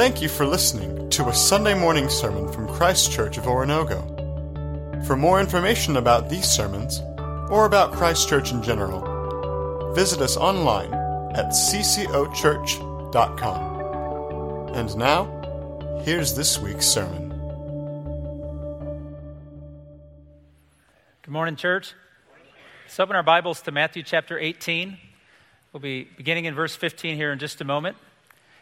Thank you for listening to a Sunday morning sermon from Christ Church of Oronogo. For more information about these sermons, or about Christ Church in general, visit us online at ccochurch.com. And now, here's this week's sermon. Good morning, church. Let's open our Bibles to Matthew chapter 18. We'll be beginning in verse 15 here in just a moment.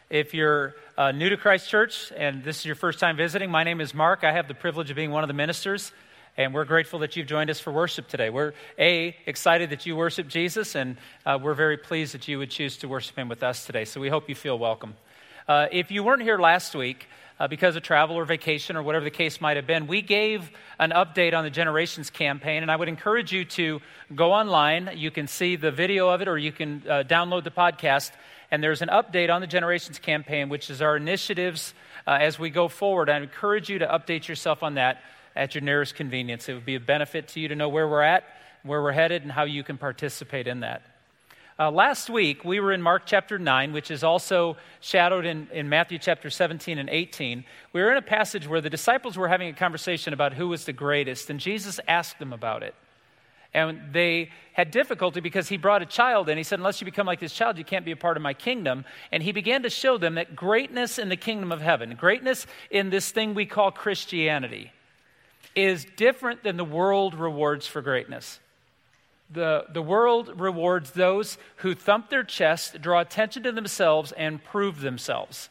If you're uh, new to Christ Church and this is your first time visiting, my name is Mark. I have the privilege of being one of the ministers, and we're grateful that you've joined us for worship today. We're, A, excited that you worship Jesus, and uh, we're very pleased that you would choose to worship Him with us today. So we hope you feel welcome. Uh, if you weren't here last week, uh, because of travel or vacation or whatever the case might have been, we gave an update on the Generations campaign, and I would encourage you to go online. You can see the video of it, or you can uh, download the podcast and there's an update on the Generations campaign, which is our initiatives uh, as we go forward. I encourage you to update yourself on that at your nearest convenience. It would be a benefit to you to know where we're at, where we're headed, and how you can participate in that. Uh, last week, we were in Mark chapter 9, which is also shadowed in, in Matthew chapter 17 and 18. We were in a passage where the disciples were having a conversation about who was the greatest, and Jesus asked them about it. And they had difficulty because he brought a child and he said, Unless you become like this child, you can't be a part of my kingdom. And he began to show them that greatness in the kingdom of heaven, greatness in this thing we call Christianity, is different than the world rewards for greatness. The, the world rewards those who thump their chest, draw attention to themselves, and prove themselves.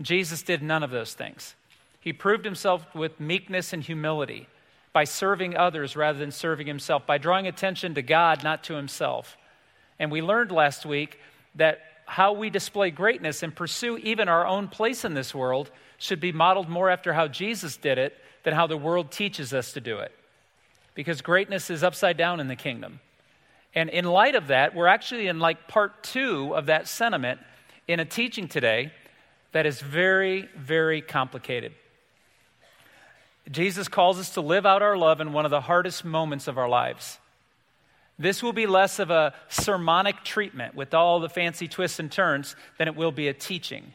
Jesus did none of those things. He proved himself with meekness and humility by serving others rather than serving himself, by drawing attention to God, not to himself. And we learned last week that how we display greatness and pursue even our own place in this world should be modeled more after how Jesus did it than how the world teaches us to do it. Because greatness is upside down in the kingdom. And in light of that, we're actually in like part two of that sentiment in a teaching today that is very, very complicated. Jesus calls us to live out our love in one of the hardest moments of our lives. This will be less of a sermonic treatment with all the fancy twists and turns than it will be a teaching.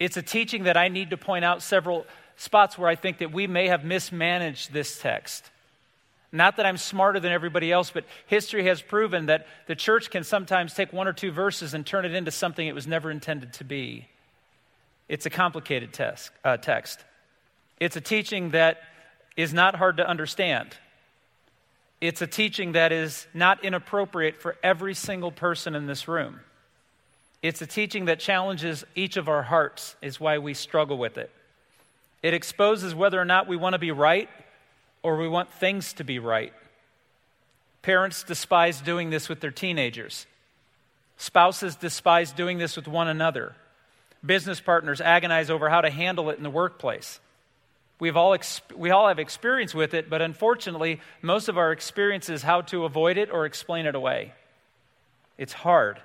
It's a teaching that I need to point out several spots where I think that we may have mismanaged this text. Not that I'm smarter than everybody else, but history has proven that the church can sometimes take one or two verses and turn it into something it was never intended to be. It's a complicated text. Uh, text. It's a teaching that is not hard to understand. It's a teaching that is not inappropriate for every single person in this room. It's a teaching that challenges each of our hearts, is why we struggle with it. It exposes whether or not we want to be right or we want things to be right. Parents despise doing this with their teenagers. Spouses despise doing this with one another. Business partners agonize over how to handle it in the workplace. We've all we all have experience with it, but unfortunately, most of our experience is how to avoid it or explain it away. It's hard.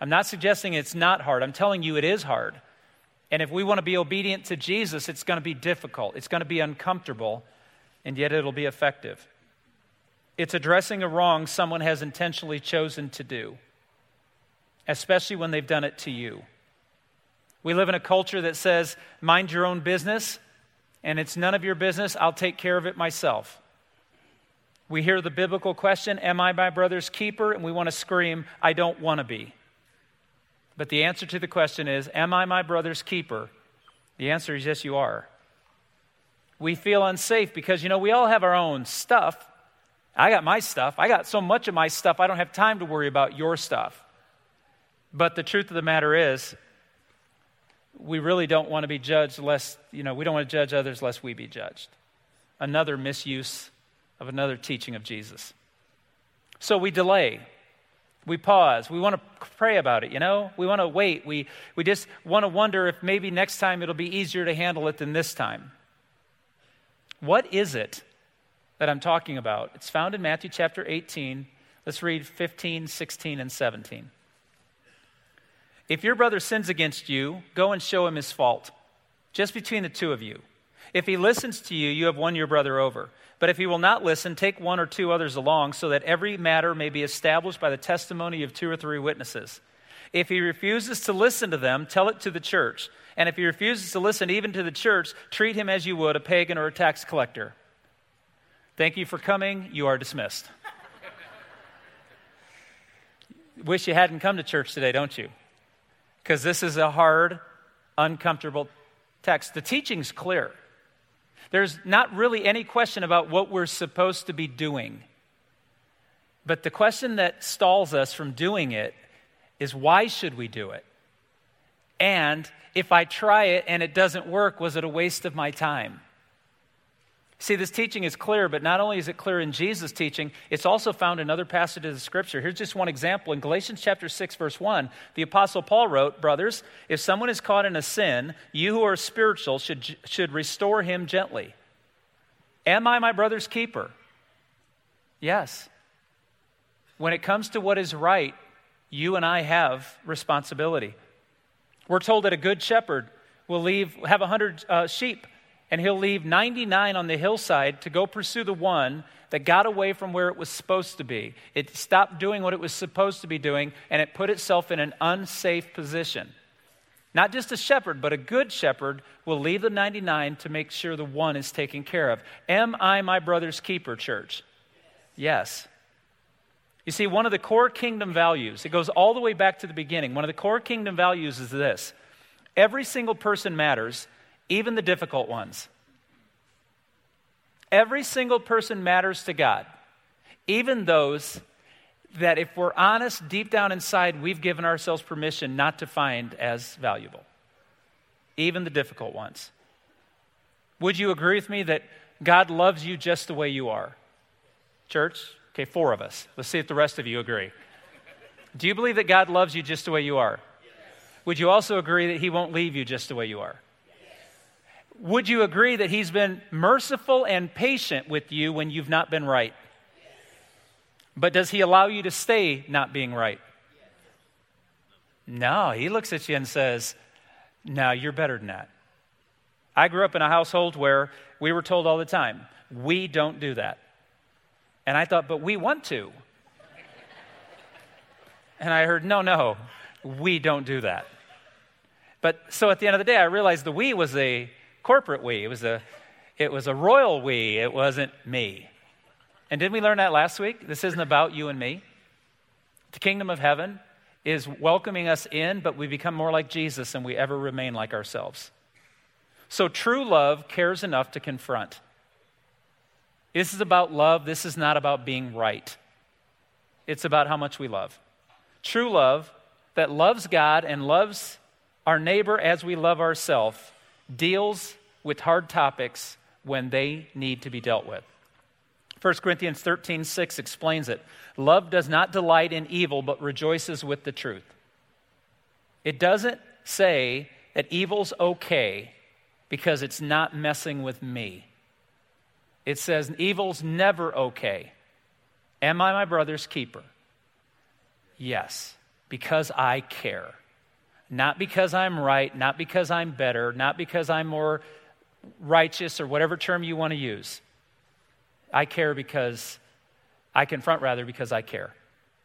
I'm not suggesting it's not hard. I'm telling you it is hard. And if we want to be obedient to Jesus, it's going to be difficult. It's going to be uncomfortable, and yet it'll be effective. It's addressing a wrong someone has intentionally chosen to do, especially when they've done it to you. We live in a culture that says, mind your own business and it's none of your business. I'll take care of it myself. We hear the biblical question, Am I my brother's keeper? And we want to scream, I don't want to be. But the answer to the question is, Am I my brother's keeper? The answer is yes, you are. We feel unsafe because, you know, we all have our own stuff. I got my stuff. I got so much of my stuff, I don't have time to worry about your stuff. But the truth of the matter is, we really don't want to be judged lest, you know, we don't want to judge others lest we be judged. Another misuse of another teaching of Jesus. So we delay. We pause. We want to pray about it, you know? We want to wait. We, we just want to wonder if maybe next time it'll be easier to handle it than this time. What is it that I'm talking about? It's found in Matthew chapter 18. Let's read 15, 16, and 17. If your brother sins against you, go and show him his fault, just between the two of you. If he listens to you, you have won your brother over. But if he will not listen, take one or two others along, so that every matter may be established by the testimony of two or three witnesses. If he refuses to listen to them, tell it to the church. And if he refuses to listen even to the church, treat him as you would a pagan or a tax collector. Thank you for coming. You are dismissed. Wish you hadn't come to church today, don't you? Because this is a hard, uncomfortable text. The teaching's clear. There's not really any question about what we're supposed to be doing. But the question that stalls us from doing it is why should we do it? And if I try it and it doesn't work, was it a waste of my time? See, this teaching is clear, but not only is it clear in Jesus' teaching, it's also found in other passages of Scripture. Here's just one example. In Galatians chapter 6, verse 1, the Apostle Paul wrote, Brothers, if someone is caught in a sin, you who are spiritual should, should restore him gently. Am I my brother's keeper? Yes. When it comes to what is right, you and I have responsibility. We're told that a good shepherd will leave, have a hundred uh, sheep, and he'll leave 99 on the hillside to go pursue the one that got away from where it was supposed to be. It stopped doing what it was supposed to be doing, and it put itself in an unsafe position. Not just a shepherd, but a good shepherd will leave the 99 to make sure the one is taken care of. Am I my brother's keeper, church? Yes. You see, one of the core kingdom values, it goes all the way back to the beginning. One of the core kingdom values is this every single person matters, even the difficult ones. Every single person matters to God, even those that, if we're honest, deep down inside, we've given ourselves permission not to find as valuable, even the difficult ones. Would you agree with me that God loves you just the way you are? Church, Okay, four of us. Let's see if the rest of you agree. Do you believe that God loves you just the way you are? Yes. Would you also agree that He won't leave you just the way you are? Would you agree that He's been merciful and patient with you when you've not been right? But does He allow you to stay not being right? No, He looks at you and says, No, you're better than that. I grew up in a household where we were told all the time, We don't do that. And I thought, but we want to. And I heard, no, no, we don't do that. But so at the end of the day, I realized the we was a corporate we. It was a, it was a royal we. It wasn't me. And didn't we learn that last week? This isn't about you and me. The kingdom of heaven is welcoming us in, but we become more like Jesus than we ever remain like ourselves. So true love cares enough to confront. This is about love. This is not about being right. It's about how much we love. True love that loves God and loves our neighbor as we love ourselves deals with hard topics when they need to be dealt with. 1 Corinthians 13, 6 explains it. Love does not delight in evil, but rejoices with the truth. It doesn't say that evil's okay because it's not messing with me. It says, Evil's never okay. Am I my brother's keeper? Yes, because I care. Not because I'm right, not because I'm better, not because I'm more righteous or whatever term you want to use. I care because I confront, rather, because I care.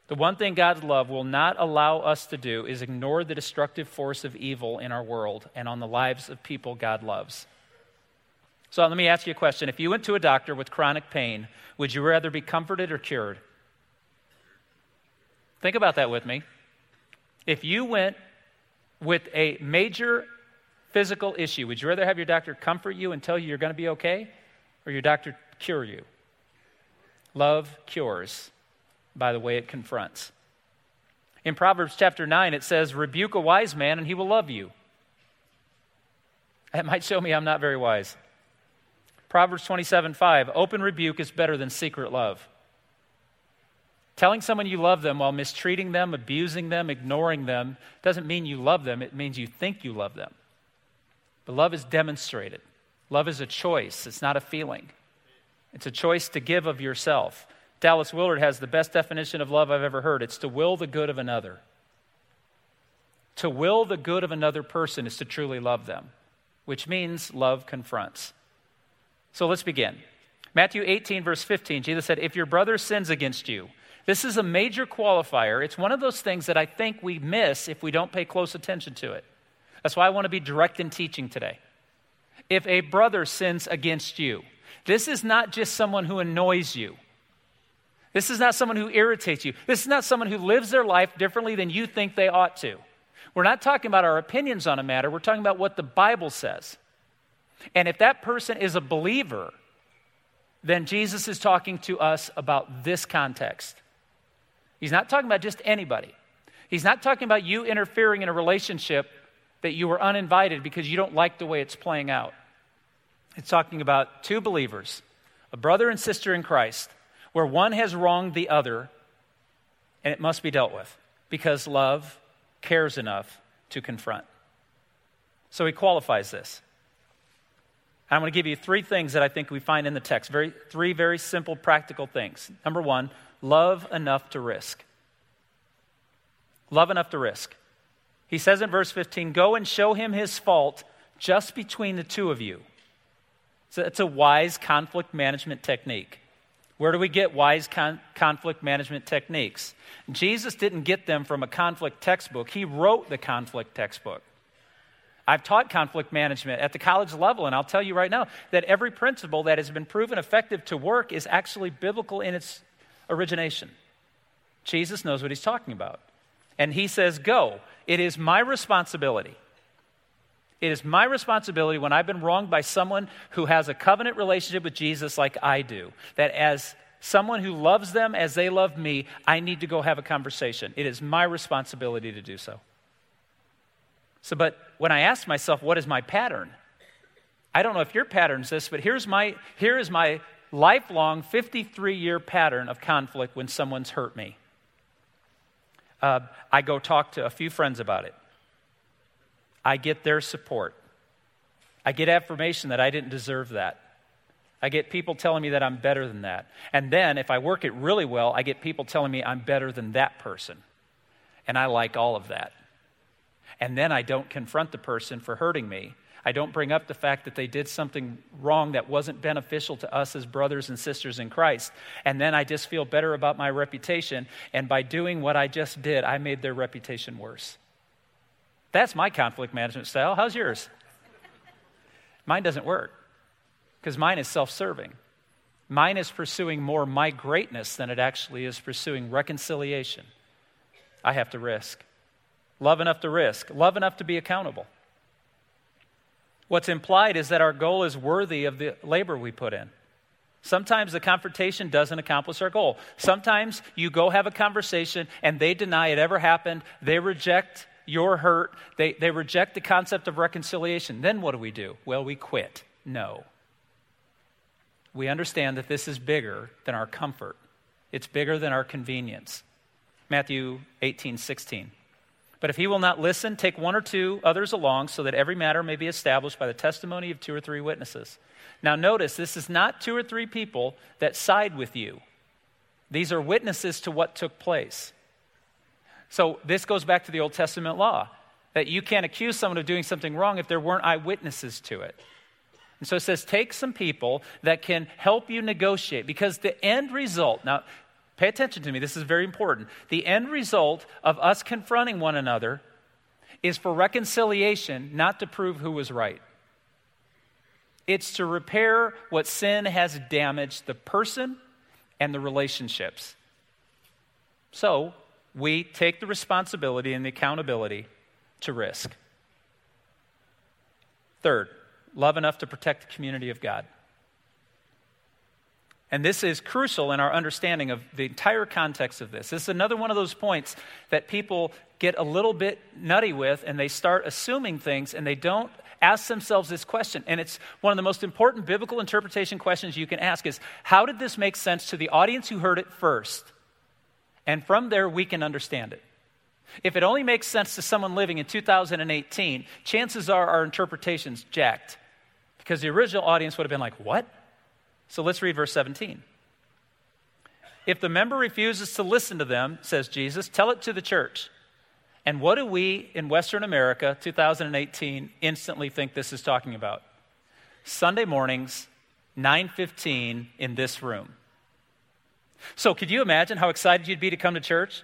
The one thing God's love will not allow us to do is ignore the destructive force of evil in our world and on the lives of people God loves. So let me ask you a question. If you went to a doctor with chronic pain, would you rather be comforted or cured? Think about that with me. If you went with a major physical issue, would you rather have your doctor comfort you and tell you you're going to be okay or your doctor cure you? Love cures by the way it confronts. In Proverbs chapter 9, it says, Rebuke a wise man and he will love you. That might show me I'm not very wise. Proverbs 27 5, open rebuke is better than secret love. Telling someone you love them while mistreating them, abusing them, ignoring them doesn't mean you love them, it means you think you love them. But love is demonstrated. Love is a choice, it's not a feeling. It's a choice to give of yourself. Dallas Willard has the best definition of love I've ever heard it's to will the good of another. To will the good of another person is to truly love them, which means love confronts. So let's begin. Matthew 18, verse 15, Jesus said, If your brother sins against you, This is a major qualifier. It's one of those things that I think we miss if we don't pay close attention to it. That's why I want to be direct in teaching today. If a brother sins against you, this is not just someone who annoys you. This is not someone who irritates you. This is not someone who lives their life differently than you think they ought to. We're not talking about our opinions on a matter, we're talking about what the Bible says. And if that person is a believer, then Jesus is talking to us about this context. He's not talking about just anybody. He's not talking about you interfering in a relationship that you were uninvited because you don't like the way it's playing out. It's talking about two believers, a brother and sister in Christ, where one has wronged the other, and it must be dealt with because love cares enough to confront. So he qualifies this. I'm going to give you three things that I think we find in the text. Very, three very simple, practical things. Number one, love enough to risk. Love enough to risk. He says in verse 15, Go and show him his fault just between the two of you. So it's a wise conflict management technique. Where do we get wise con- conflict management techniques? Jesus didn't get them from a conflict textbook, he wrote the conflict textbook. I've taught conflict management at the college level, and I'll tell you right now that every principle that has been proven effective to work is actually biblical in its origination. Jesus knows what he's talking about. And he says, Go. It is my responsibility. It is my responsibility when I've been wronged by someone who has a covenant relationship with Jesus like I do, that as someone who loves them as they love me, I need to go have a conversation. It is my responsibility to do so. So, but when I ask myself, what is my pattern? I don't know if your pattern's this, but here's my, here is my lifelong 53 year pattern of conflict when someone's hurt me. Uh, I go talk to a few friends about it. I get their support. I get affirmation that I didn't deserve that. I get people telling me that I'm better than that. And then, if I work it really well, I get people telling me I'm better than that person. And I like all of that. And then I don't confront the person for hurting me. I don't bring up the fact that they did something wrong that wasn't beneficial to us as brothers and sisters in Christ. And then I just feel better about my reputation. And by doing what I just did, I made their reputation worse. That's my conflict management style. How's yours? Mine doesn't work because mine is self serving. Mine is pursuing more my greatness than it actually is pursuing reconciliation. I have to risk. Love enough to risk, love enough to be accountable. What's implied is that our goal is worthy of the labor we put in. Sometimes the confrontation doesn't accomplish our goal. Sometimes you go have a conversation and they deny it ever happened. They reject your hurt. They, they reject the concept of reconciliation. Then what do we do? Well, we quit. No. We understand that this is bigger than our comfort, it's bigger than our convenience. Matthew 18, 16. But if he will not listen, take one or two others along, so that every matter may be established by the testimony of two or three witnesses. Now, notice this is not two or three people that side with you, these are witnesses to what took place. So, this goes back to the Old Testament law that you can't accuse someone of doing something wrong if there weren't eyewitnesses to it. And so it says, take some people that can help you negotiate because the end result, now Pay attention to me, this is very important. The end result of us confronting one another is for reconciliation, not to prove who was right. It's to repair what sin has damaged the person and the relationships. So, we take the responsibility and the accountability to risk. Third, love enough to protect the community of God. And this is crucial in our understanding of the entire context of this. This is another one of those points that people get a little bit nutty with and they start assuming things and they don't ask themselves this question. And it's one of the most important biblical interpretation questions you can ask is how did this make sense to the audience who heard it first? And from there we can understand it. If it only makes sense to someone living in 2018, chances are our interpretation's jacked. Because the original audience would have been like, "What?" So let's read verse 17. If the member refuses to listen to them, says Jesus, tell it to the church. And what do we in Western America, 2018, instantly think this is talking about? Sunday mornings, 9:15 in this room. So, could you imagine how excited you'd be to come to church?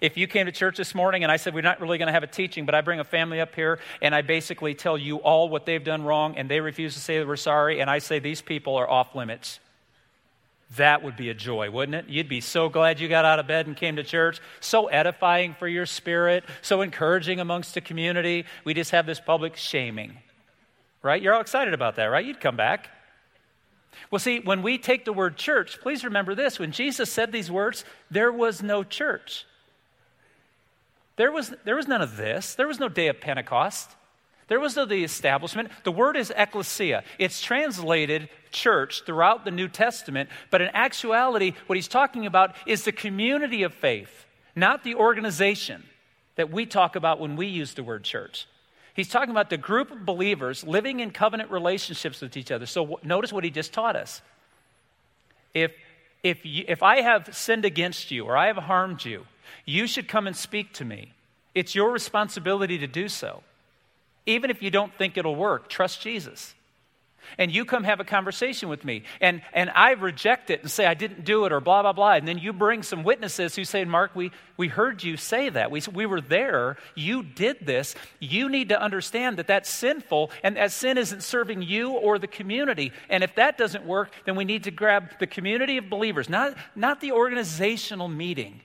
If you came to church this morning and I said, We're not really going to have a teaching, but I bring a family up here and I basically tell you all what they've done wrong and they refuse to say that we're sorry, and I say these people are off limits. That would be a joy, wouldn't it? You'd be so glad you got out of bed and came to church. So edifying for your spirit, so encouraging amongst the community. We just have this public shaming, right? You're all excited about that, right? You'd come back. Well, see, when we take the word church, please remember this. When Jesus said these words, there was no church. There was, there was none of this. There was no day of Pentecost. There was no the establishment. The word is ecclesia. It's translated church throughout the New Testament, but in actuality, what he's talking about is the community of faith, not the organization that we talk about when we use the word church. He's talking about the group of believers living in covenant relationships with each other. So w- notice what he just taught us. If, if, you, if I have sinned against you or I have harmed you, you should come and speak to me. It's your responsibility to do so. Even if you don't think it'll work, trust Jesus. And you come have a conversation with me. And, and i reject it and say i didn't do it or blah blah blah. And then you bring some witnesses who say mark we, we heard you say that. We, we were there. You did this. You need to understand that that's sinful and that sin isn't serving you or the community. And if that doesn't work then we need to grab the community of believers not, not the organizational meeting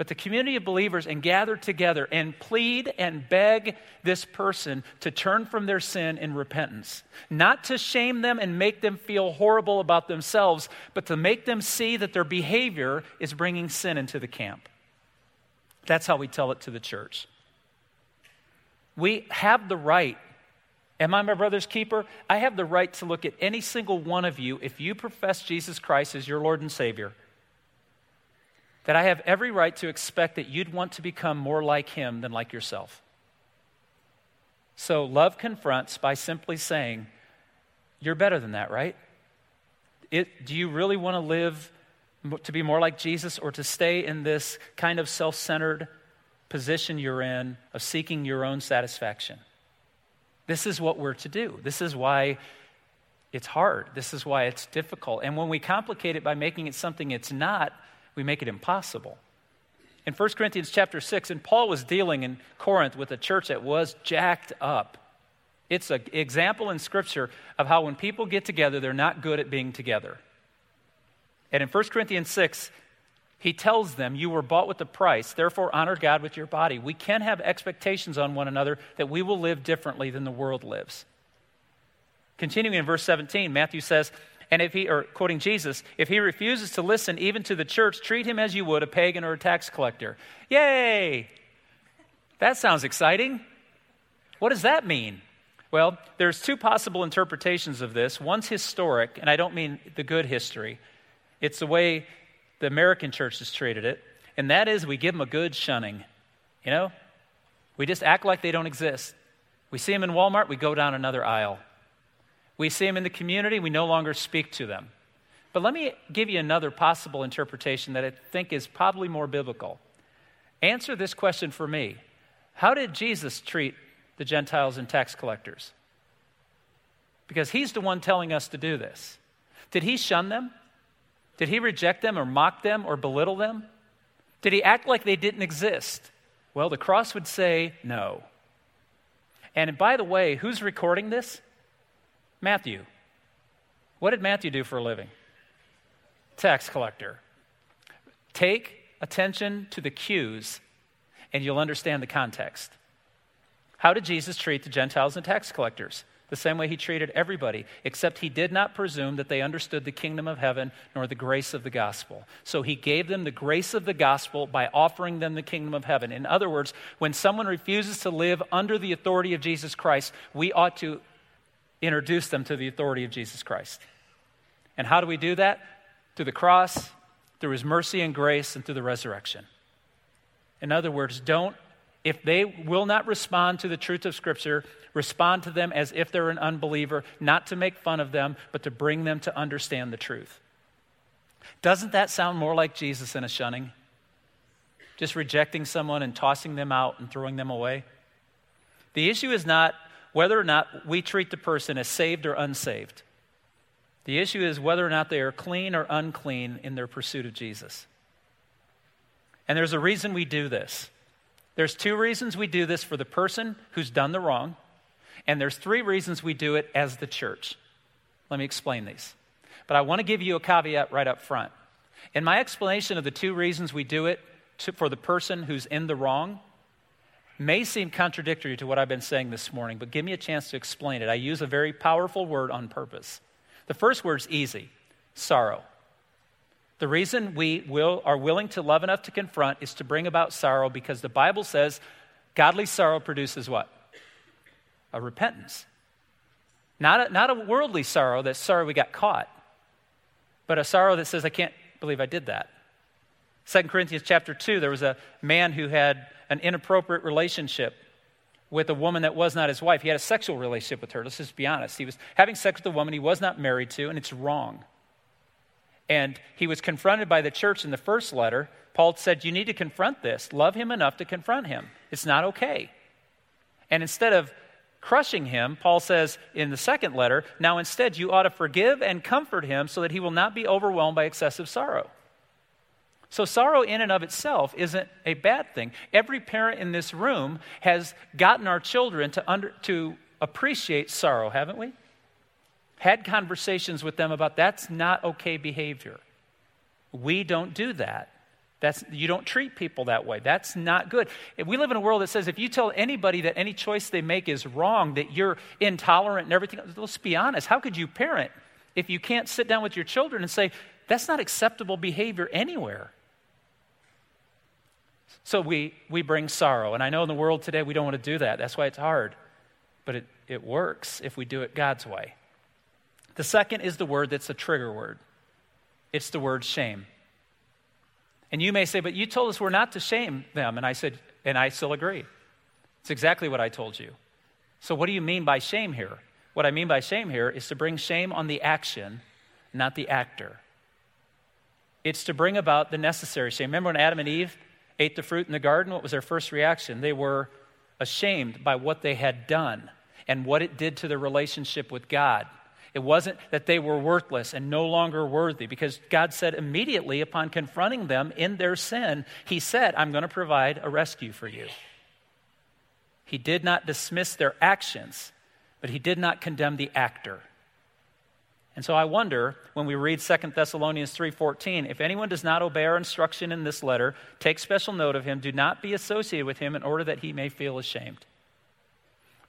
but the community of believers and gather together and plead and beg this person to turn from their sin in repentance. Not to shame them and make them feel horrible about themselves, but to make them see that their behavior is bringing sin into the camp. That's how we tell it to the church. We have the right. Am I my brother's keeper? I have the right to look at any single one of you if you profess Jesus Christ as your Lord and Savior that I have every right to expect that you'd want to become more like him than like yourself. So love confronts by simply saying, You're better than that, right? It, do you really want to live to be more like Jesus or to stay in this kind of self centered position you're in of seeking your own satisfaction? This is what we're to do. This is why it's hard. This is why it's difficult. And when we complicate it by making it something it's not, we make it impossible. In 1 Corinthians chapter 6, and Paul was dealing in Corinth with a church that was jacked up. It's an example in Scripture of how when people get together, they're not good at being together. And in 1 Corinthians 6, he tells them, You were bought with a price, therefore honor God with your body. We can have expectations on one another that we will live differently than the world lives. Continuing in verse 17, Matthew says, and if he, or quoting Jesus, if he refuses to listen even to the church, treat him as you would a pagan or a tax collector. Yay! That sounds exciting. What does that mean? Well, there's two possible interpretations of this. One's historic, and I don't mean the good history. It's the way the American church has treated it, and that is we give them a good shunning. You know? We just act like they don't exist. We see them in Walmart, we go down another aisle. We see them in the community, we no longer speak to them. But let me give you another possible interpretation that I think is probably more biblical. Answer this question for me How did Jesus treat the Gentiles and tax collectors? Because he's the one telling us to do this. Did he shun them? Did he reject them or mock them or belittle them? Did he act like they didn't exist? Well, the cross would say no. And by the way, who's recording this? Matthew. What did Matthew do for a living? Tax collector. Take attention to the cues and you'll understand the context. How did Jesus treat the Gentiles and tax collectors? The same way he treated everybody, except he did not presume that they understood the kingdom of heaven nor the grace of the gospel. So he gave them the grace of the gospel by offering them the kingdom of heaven. In other words, when someone refuses to live under the authority of Jesus Christ, we ought to introduce them to the authority of Jesus Christ. And how do we do that? Through the cross, through his mercy and grace, and through the resurrection. In other words, don't, if they will not respond to the truth of Scripture, respond to them as if they're an unbeliever, not to make fun of them, but to bring them to understand the truth. Doesn't that sound more like Jesus in a shunning? Just rejecting someone and tossing them out and throwing them away? The issue is not whether or not we treat the person as saved or unsaved. The issue is whether or not they are clean or unclean in their pursuit of Jesus. And there's a reason we do this. There's two reasons we do this for the person who's done the wrong, and there's three reasons we do it as the church. Let me explain these. But I want to give you a caveat right up front. In my explanation of the two reasons we do it to, for the person who's in the wrong, may seem contradictory to what I've been saying this morning, but give me a chance to explain it. I use a very powerful word on purpose. The first word's easy sorrow. The reason we will, are willing to love enough to confront is to bring about sorrow because the Bible says godly sorrow produces what? A repentance. Not a, not a worldly sorrow that's sorry we got caught, but a sorrow that says, I can't believe I did that. 2 Corinthians chapter 2, there was a man who had an inappropriate relationship with a woman that was not his wife. He had a sexual relationship with her. Let's just be honest. He was having sex with a woman he was not married to, and it's wrong. And he was confronted by the church in the first letter. Paul said, You need to confront this. Love him enough to confront him. It's not okay. And instead of crushing him, Paul says in the second letter, Now instead you ought to forgive and comfort him so that he will not be overwhelmed by excessive sorrow. So, sorrow in and of itself isn't a bad thing. Every parent in this room has gotten our children to, under, to appreciate sorrow, haven't we? Had conversations with them about that's not okay behavior. We don't do that. That's, you don't treat people that way. That's not good. If we live in a world that says if you tell anybody that any choice they make is wrong, that you're intolerant and everything, let's be honest. How could you parent if you can't sit down with your children and say, that's not acceptable behavior anywhere? So we, we bring sorrow. And I know in the world today we don't want to do that. That's why it's hard. But it, it works if we do it God's way. The second is the word that's a trigger word it's the word shame. And you may say, but you told us we're not to shame them. And I said, and I still agree. It's exactly what I told you. So, what do you mean by shame here? What I mean by shame here is to bring shame on the action, not the actor. It's to bring about the necessary shame. Remember when Adam and Eve ate the fruit in the garden, what was their first reaction? They were ashamed by what they had done and what it did to their relationship with God. It wasn't that they were worthless and no longer worthy, because God said immediately upon confronting them in their sin, He said, I'm going to provide a rescue for you. He did not dismiss their actions, but He did not condemn the actor. And so I wonder when we read 2 Thessalonians 3:14, if anyone does not obey our instruction in this letter, take special note of him, do not be associated with him in order that he may feel ashamed.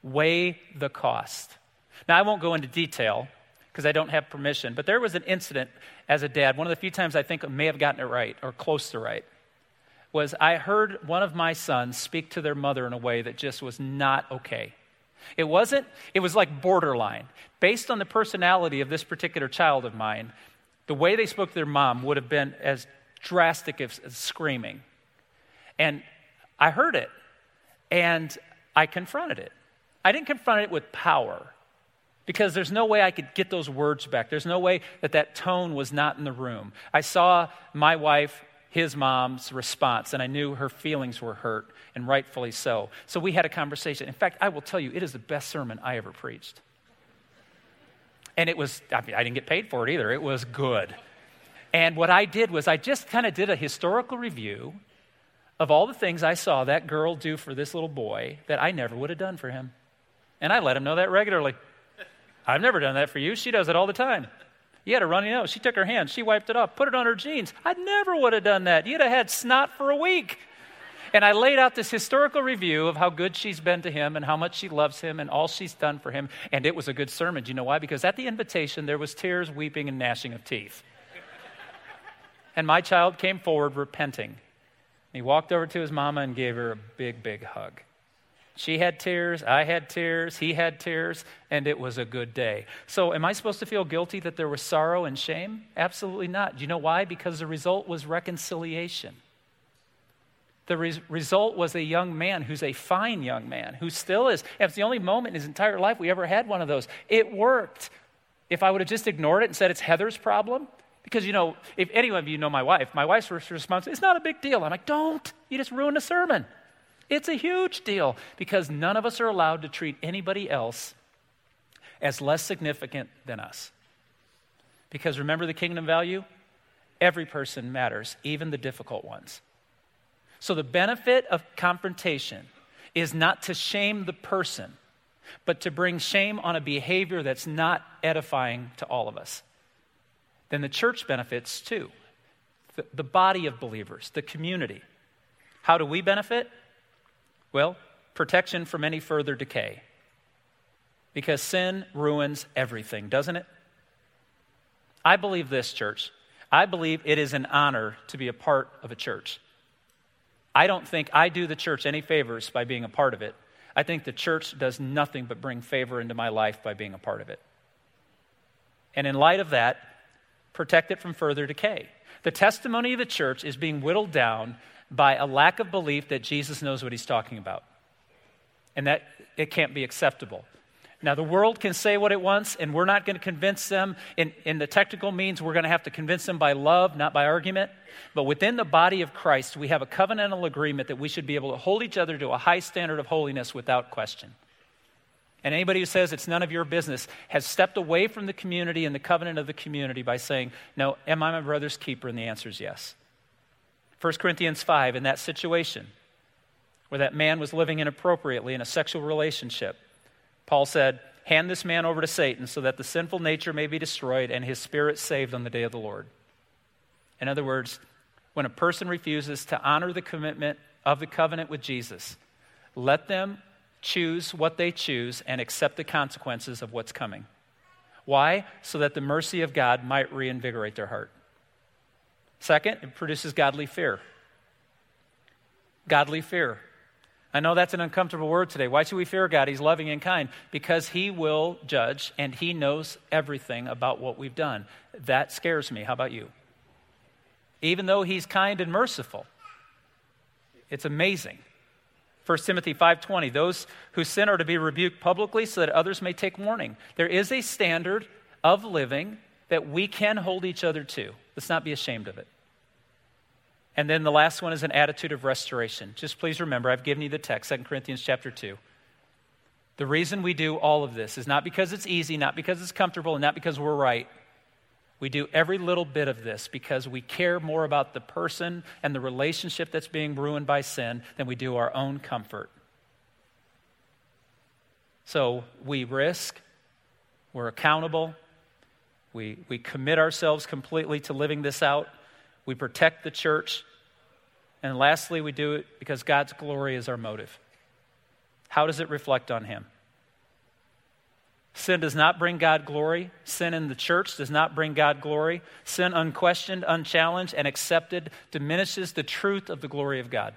Weigh the cost. Now I won't go into detail because I don't have permission, but there was an incident as a dad, one of the few times I think I may have gotten it right or close to right. Was I heard one of my sons speak to their mother in a way that just was not okay. It wasn't, it was like borderline. Based on the personality of this particular child of mine, the way they spoke to their mom would have been as drastic as, as screaming. And I heard it, and I confronted it. I didn't confront it with power because there's no way I could get those words back. There's no way that that tone was not in the room. I saw my wife his mom's response, and I knew her feelings were hurt, and rightfully so. So we had a conversation. In fact, I will tell you, it is the best sermon I ever preached. And it was, I, mean, I didn't get paid for it either, it was good. And what I did was, I just kind of did a historical review of all the things I saw that girl do for this little boy that I never would have done for him. And I let him know that regularly. I've never done that for you. She does it all the time. You had a runny nose. She took her hand, she wiped it off, put it on her jeans. I never would have done that. You'd have had snot for a week. And I laid out this historical review of how good she's been to him and how much she loves him and all she's done for him. And it was a good sermon. Do you know why? Because at the invitation, there was tears, weeping, and gnashing of teeth. and my child came forward repenting. He walked over to his mama and gave her a big, big hug. She had tears, I had tears, he had tears, and it was a good day. So, am I supposed to feel guilty that there was sorrow and shame? Absolutely not. Do you know why? Because the result was reconciliation. The re- result was a young man who's a fine young man, who still is. It's the only moment in his entire life we ever had one of those. It worked. If I would have just ignored it and said it's Heather's problem, because, you know, if any of you know my wife, my wife's response it's not a big deal. I'm like, don't. You just ruined a sermon. It's a huge deal because none of us are allowed to treat anybody else as less significant than us. Because remember the kingdom value? Every person matters, even the difficult ones. So the benefit of confrontation is not to shame the person, but to bring shame on a behavior that's not edifying to all of us. Then the church benefits too. The, the body of believers, the community. How do we benefit? Well, protection from any further decay. Because sin ruins everything, doesn't it? I believe this, church. I believe it is an honor to be a part of a church. I don't think I do the church any favors by being a part of it. I think the church does nothing but bring favor into my life by being a part of it. And in light of that, protect it from further decay. The testimony of the church is being whittled down by a lack of belief that Jesus knows what he's talking about. And that it can't be acceptable. Now, the world can say what it wants, and we're not going to convince them. In, in the technical means, we're going to have to convince them by love, not by argument. But within the body of Christ, we have a covenantal agreement that we should be able to hold each other to a high standard of holiness without question. And anybody who says it's none of your business has stepped away from the community and the covenant of the community by saying, No, am I my brother's keeper? And the answer is yes. 1 Corinthians 5, in that situation where that man was living inappropriately in a sexual relationship, Paul said, Hand this man over to Satan so that the sinful nature may be destroyed and his spirit saved on the day of the Lord. In other words, when a person refuses to honor the commitment of the covenant with Jesus, let them choose what they choose and accept the consequences of what's coming. Why? So that the mercy of God might reinvigorate their heart. Second, it produces godly fear. Godly fear. I know that's an uncomfortable word today. Why should we fear God? He's loving and kind. Because He will judge and He knows everything about what we've done. That scares me. How about you? Even though He's kind and merciful, it's amazing. 1 Timothy 5:20 Those who sin are to be rebuked publicly so that others may take warning. There is a standard of living that we can hold each other to. Let's not be ashamed of it. And then the last one is an attitude of restoration. Just please remember, I've given you the text, 2 Corinthians chapter 2. The reason we do all of this is not because it's easy, not because it's comfortable, and not because we're right. We do every little bit of this because we care more about the person and the relationship that's being ruined by sin than we do our own comfort. So we risk, we're accountable, we, we commit ourselves completely to living this out. We protect the church. And lastly, we do it because God's glory is our motive. How does it reflect on Him? Sin does not bring God glory. Sin in the church does not bring God glory. Sin, unquestioned, unchallenged, and accepted, diminishes the truth of the glory of God.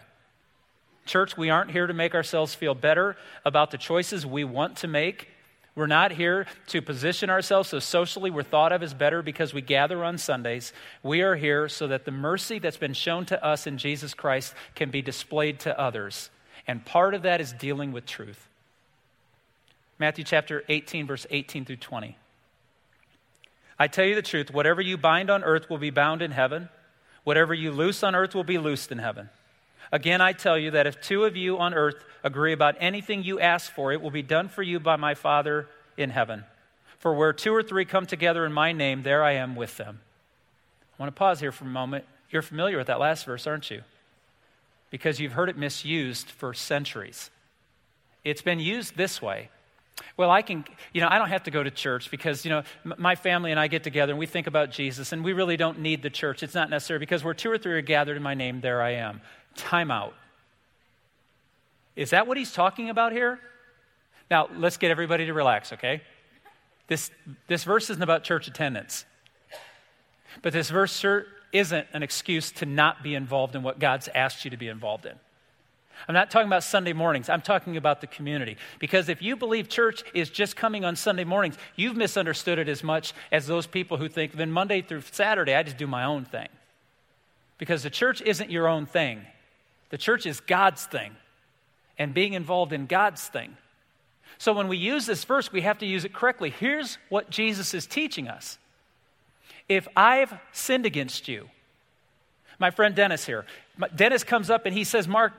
Church, we aren't here to make ourselves feel better about the choices we want to make. We're not here to position ourselves so socially we're thought of as better because we gather on Sundays. We are here so that the mercy that's been shown to us in Jesus Christ can be displayed to others. And part of that is dealing with truth. Matthew chapter 18, verse 18 through 20. I tell you the truth, whatever you bind on earth will be bound in heaven, whatever you loose on earth will be loosed in heaven. Again, I tell you that if two of you on earth agree about anything you ask for, it will be done for you by my Father in heaven. For where two or three come together in my name, there I am with them. I want to pause here for a moment. You're familiar with that last verse, aren't you? Because you've heard it misused for centuries. It's been used this way. Well, I can, you know, I don't have to go to church because, you know, my family and I get together and we think about Jesus and we really don't need the church. It's not necessary because where two or three are gathered in my name, there I am. Time out. Is that what he's talking about here? Now, let's get everybody to relax, okay? This, this verse isn't about church attendance. But this verse sure isn't an excuse to not be involved in what God's asked you to be involved in. I'm not talking about Sunday mornings. I'm talking about the community. Because if you believe church is just coming on Sunday mornings, you've misunderstood it as much as those people who think, then Monday through Saturday, I just do my own thing. Because the church isn't your own thing, the church is God's thing and being involved in God's thing. So when we use this verse, we have to use it correctly. Here's what Jesus is teaching us If I've sinned against you, my friend Dennis here, Dennis comes up and he says, Mark,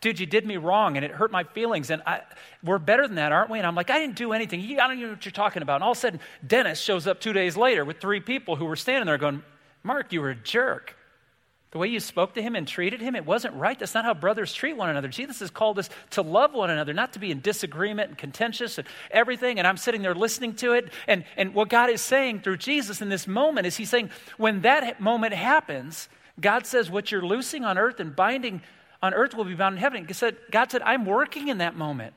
dude, you did me wrong and it hurt my feelings. And I, we're better than that, aren't we? And I'm like, I didn't do anything. I don't even know what you're talking about. And all of a sudden, Dennis shows up two days later with three people who were standing there going, Mark, you were a jerk. The way you spoke to him and treated him, it wasn't right. That's not how brothers treat one another. Jesus has called us to love one another, not to be in disagreement and contentious and everything. And I'm sitting there listening to it. And, and what God is saying through Jesus in this moment is He's saying, when that moment happens, God says, what you're loosing on earth and binding on earth will be bound in heaven. Said, God said, I'm working in that moment.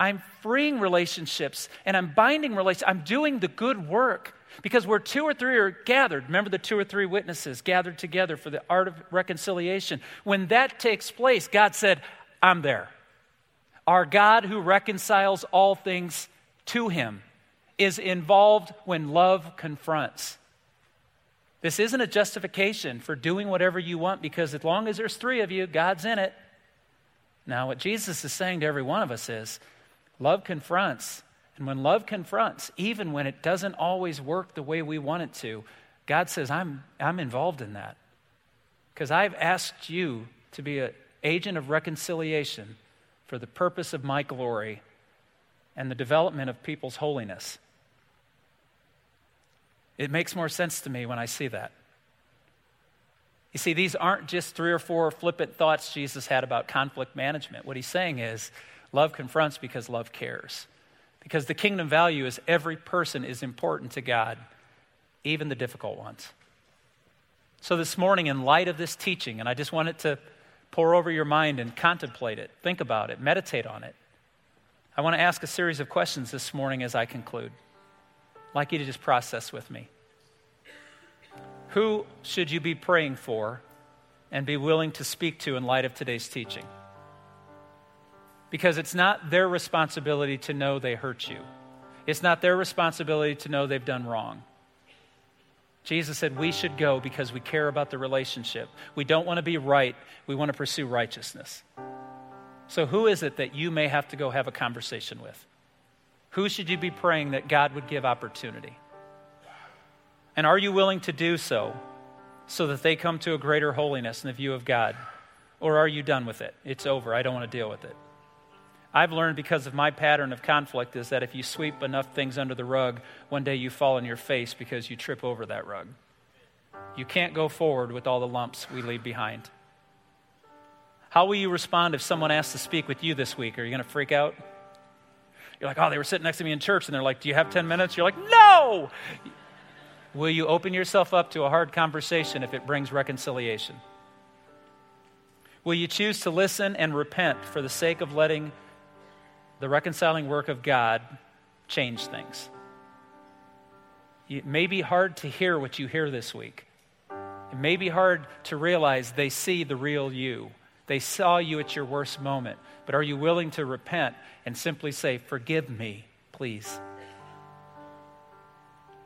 I'm freeing relationships and I'm binding relationships. I'm doing the good work. Because where two or three are gathered, remember the two or three witnesses gathered together for the art of reconciliation. When that takes place, God said, I'm there. Our God who reconciles all things to him is involved when love confronts. This isn't a justification for doing whatever you want because as long as there's three of you, God's in it. Now, what Jesus is saying to every one of us is love confronts. And when love confronts, even when it doesn't always work the way we want it to, God says, I'm, I'm involved in that. Because I've asked you to be an agent of reconciliation for the purpose of my glory and the development of people's holiness. It makes more sense to me when I see that. You see, these aren't just three or four flippant thoughts Jesus had about conflict management. What he's saying is love confronts because love cares. Because the kingdom value is every person is important to God, even the difficult ones. So, this morning, in light of this teaching, and I just want it to pour over your mind and contemplate it, think about it, meditate on it. I want to ask a series of questions this morning as I conclude. I'd like you to just process with me. Who should you be praying for and be willing to speak to in light of today's teaching? Because it's not their responsibility to know they hurt you. It's not their responsibility to know they've done wrong. Jesus said we should go because we care about the relationship. We don't want to be right, we want to pursue righteousness. So, who is it that you may have to go have a conversation with? Who should you be praying that God would give opportunity? And are you willing to do so so that they come to a greater holiness in the view of God? Or are you done with it? It's over. I don't want to deal with it. I've learned because of my pattern of conflict is that if you sweep enough things under the rug, one day you fall on your face because you trip over that rug. You can't go forward with all the lumps we leave behind. How will you respond if someone asks to speak with you this week? Are you going to freak out? You're like, oh, they were sitting next to me in church, and they're like, do you have 10 minutes? You're like, no! Will you open yourself up to a hard conversation if it brings reconciliation? Will you choose to listen and repent for the sake of letting the reconciling work of God change things. It may be hard to hear what you hear this week. It may be hard to realize they see the real you. They saw you at your worst moment. But are you willing to repent and simply say, Forgive me, please?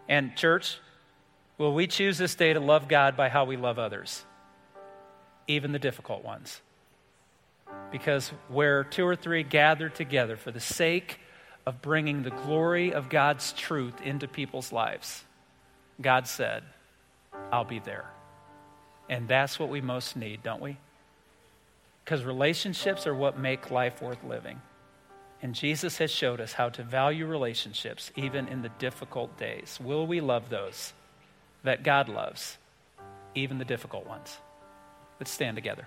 And, church, will we choose this day to love God by how we love others, even the difficult ones? Because where two or three gather together for the sake of bringing the glory of God's truth into people's lives, God said, I'll be there. And that's what we most need, don't we? Because relationships are what make life worth living. And Jesus has showed us how to value relationships even in the difficult days. Will we love those that God loves, even the difficult ones? Let's stand together.